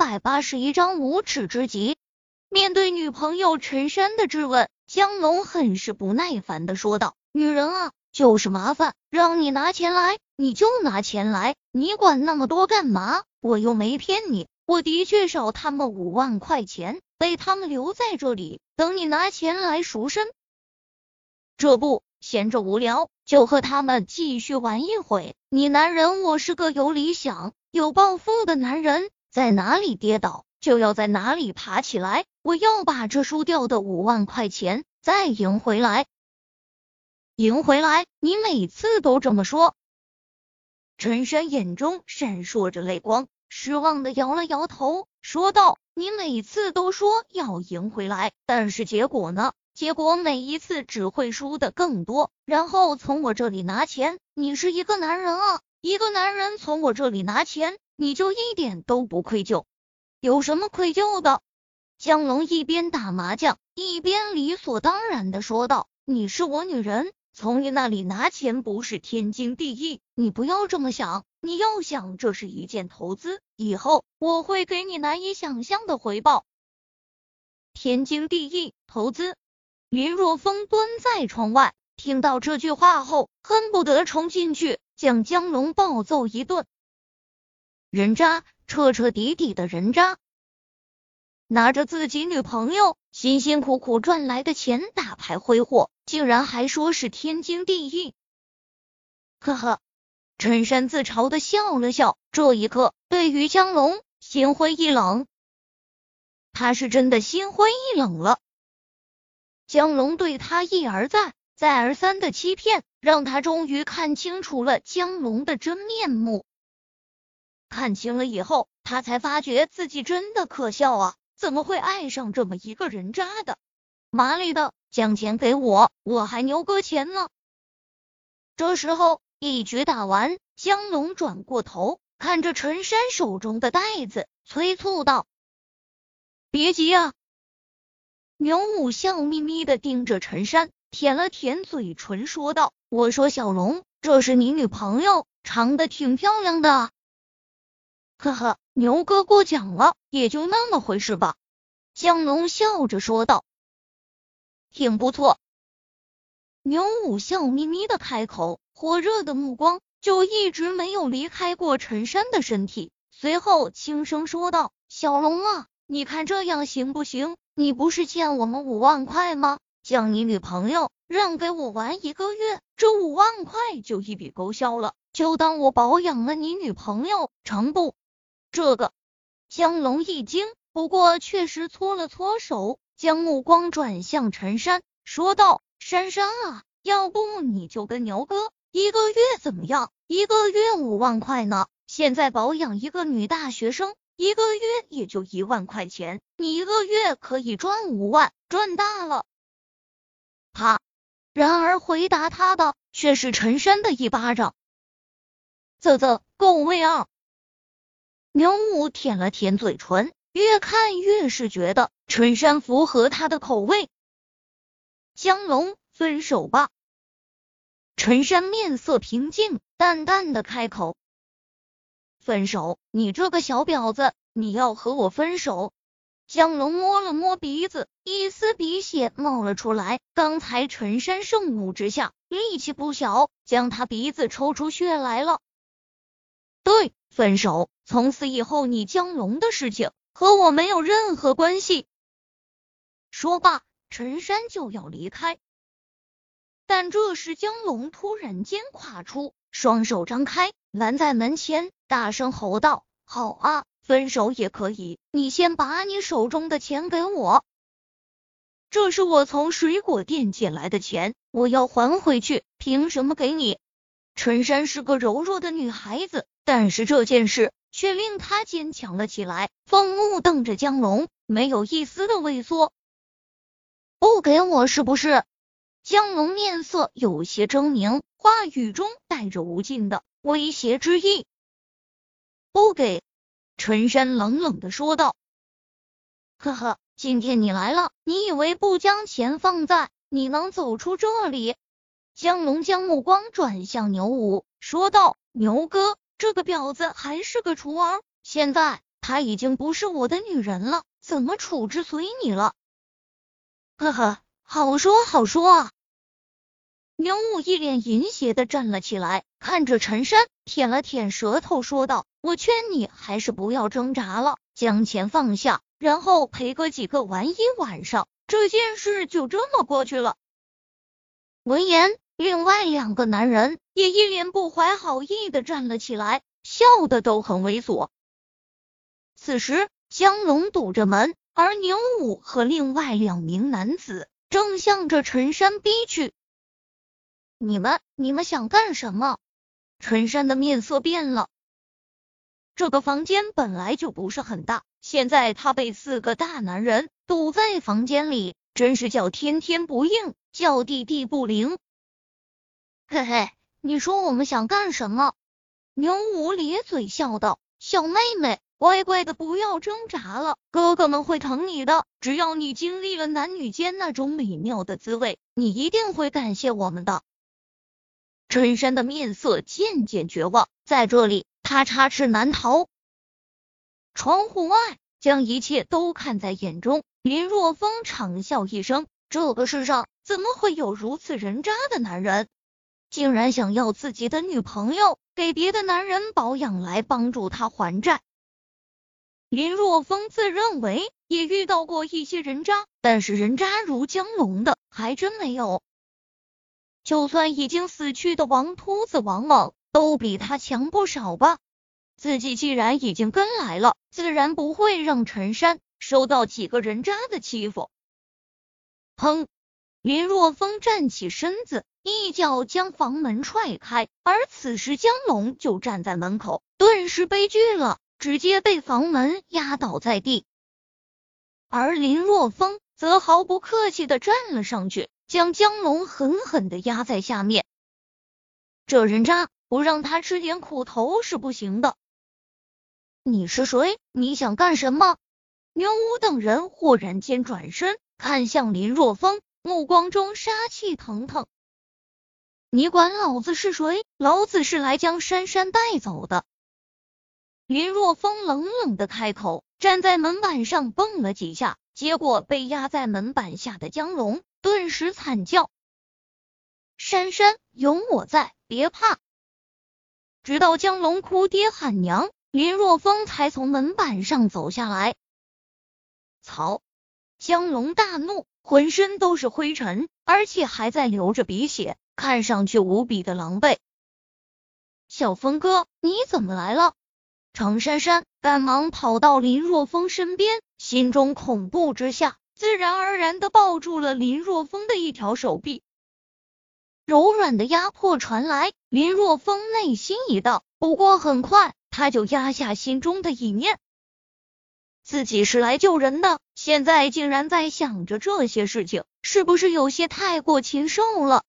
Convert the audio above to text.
百八十一章无耻之极。面对女朋友陈山的质问，江龙很是不耐烦的说道：“女人啊，就是麻烦，让你拿钱来，你就拿钱来，你管那么多干嘛？我又没骗你，我的确少他们五万块钱，被他们留在这里，等你拿钱来赎身。这不，闲着无聊，就和他们继续玩一会。你男人，我是个有理想、有抱负的男人，在哪里跌倒？”就要在哪里爬起来！我要把这输掉的五万块钱再赢回来，赢回来！你每次都这么说。陈山眼中闪烁着泪光，失望的摇了摇头，说道：“你每次都说要赢回来，但是结果呢？结果每一次只会输的更多，然后从我这里拿钱。你是一个男人啊，一个男人从我这里拿钱，你就一点都不愧疚。”有什么愧疚的？江龙一边打麻将，一边理所当然的说道：“你是我女人，从你那里拿钱不是天经地义。你不要这么想，你要想这是一件投资，以后我会给你难以想象的回报。”天经地义投资。林若风蹲在窗外，听到这句话后，恨不得冲进去将江龙暴揍一顿。人渣。彻彻底底的人渣，拿着自己女朋友辛辛苦苦赚来的钱打牌挥霍，竟然还说是天经地义。呵呵，陈山自嘲的笑了笑。这一刻，对于江龙心灰意冷，他是真的心灰意冷了。江龙对他一而再、再而三的欺骗，让他终于看清楚了江龙的真面目。看清了以后，他才发觉自己真的可笑啊！怎么会爱上这么一个人渣的？麻利的，将钱给我，我还牛哥钱呢。这时候一局打完，江龙转过头，看着陈山手中的袋子，催促道：“别急啊！”牛五笑眯眯的盯着陈山，舔了舔嘴唇，说道：“我说小龙，这是你女朋友，长得挺漂亮的。”呵呵，牛哥过奖了，也就那么回事吧。江龙笑着说道：“挺不错。”牛五笑眯眯的开口，火热的目光就一直没有离开过陈山的身体。随后轻声说道：“小龙啊，你看这样行不行？你不是欠我们五万块吗？将你女朋友让给我玩一个月，这五万块就一笔勾销了，就当我保养了你女朋友，成不？”这个江龙一惊，不过确实搓了搓手，将目光转向陈山，说道：“珊珊啊，要不你就跟牛哥一个月怎么样？一个月五万块呢？现在保养一个女大学生，一个月也就一万块钱，你一个月可以赚五万，赚大了。”啪！然而回答他的却是陈山的一巴掌，啧啧，够味啊！牛五舔了舔嘴唇，越看越是觉得陈山符合他的口味。江龙，分手吧。陈山面色平静，淡淡的开口：“分手？你这个小婊子，你要和我分手？”江龙摸了摸鼻子，一丝鼻血冒了出来。刚才陈山盛怒之下，力气不小，将他鼻子抽出血来了。对，分手。从此以后，你江龙的事情和我没有任何关系。说罢，陈山就要离开，但这时江龙突然间跨出，双手张开拦在门前，大声吼道：“好啊，分手也可以，你先把你手中的钱给我，这是我从水果店捡来的钱，我要还回去，凭什么给你？”陈山是个柔弱的女孩子，但是这件事。却令他坚强了起来，凤目瞪着江龙，没有一丝的畏缩。不给我是不是？江龙面色有些狰狞，话语中带着无尽的威胁之意。不给，陈山冷冷的说道。呵呵，今天你来了，你以为不将钱放在，你能走出这里？江龙将目光转向牛五，说道：“牛哥。”这个婊子还是个雏儿，现在她已经不是我的女人了，怎么处置随你了。呵呵，好说好说啊。牛武一脸淫邪的站了起来，看着陈山，舔了舔舌头，说道：“我劝你还是不要挣扎了，将钱放下，然后陪哥几个玩一晚上，这件事就这么过去了。”闻言，另外两个男人也一脸不怀好意的站了起来，笑的都很猥琐。此时，江龙堵着门，而牛武和另外两名男子正向着陈山逼去。你们，你们想干什么？陈山的面色变了。这个房间本来就不是很大，现在他被四个大男人堵在房间里，真是叫天天不应，叫地地不灵。嘿嘿，你说我们想干什么？牛五咧嘴笑道：“小妹妹，乖乖的不要挣扎了，哥哥们会疼你的。只要你经历了男女间那种美妙的滋味，你一定会感谢我们的。”陈山的面色渐渐绝望，在这里他插翅难逃。窗户外，将一切都看在眼中，林若风长笑一声：“这个世上怎么会有如此人渣的男人？竟然想要自己的女朋友给别的男人保养，来帮助他还债。”林若风自认为也遇到过一些人渣，但是人渣如江龙的还真没有。就算已经死去的王秃子王猛，都比他强不少吧？自己既然已经跟来了，自然不会让陈山受到几个人渣的欺负。砰！林若风站起身子，一脚将房门踹开，而此时江龙就站在门口，顿时悲剧了，直接被房门压倒在地。而林若风则毫不客气的站了上去。将江龙狠狠的压在下面，这人渣不让他吃点苦头是不行的。你是谁？你想干什么？牛武等人忽然间转身看向林若风，目光中杀气腾腾。你管老子是谁？老子是来将珊珊带走的。林若风冷冷的开口，站在门板上蹦了几下，结果被压在门板下的江龙。顿时惨叫：“珊珊，有我在，别怕！”直到江龙哭爹喊娘，林若风才从门板上走下来。操！江龙大怒，浑身都是灰尘，而且还在流着鼻血，看上去无比的狼狈。小峰哥，你怎么来了？程珊珊赶忙跑到林若风身边，心中恐怖之下。自然而然的抱住了林若风的一条手臂，柔软的压迫传来，林若风内心一道。不过很快，他就压下心中的一念，自己是来救人的，现在竟然在想着这些事情，是不是有些太过禽兽了？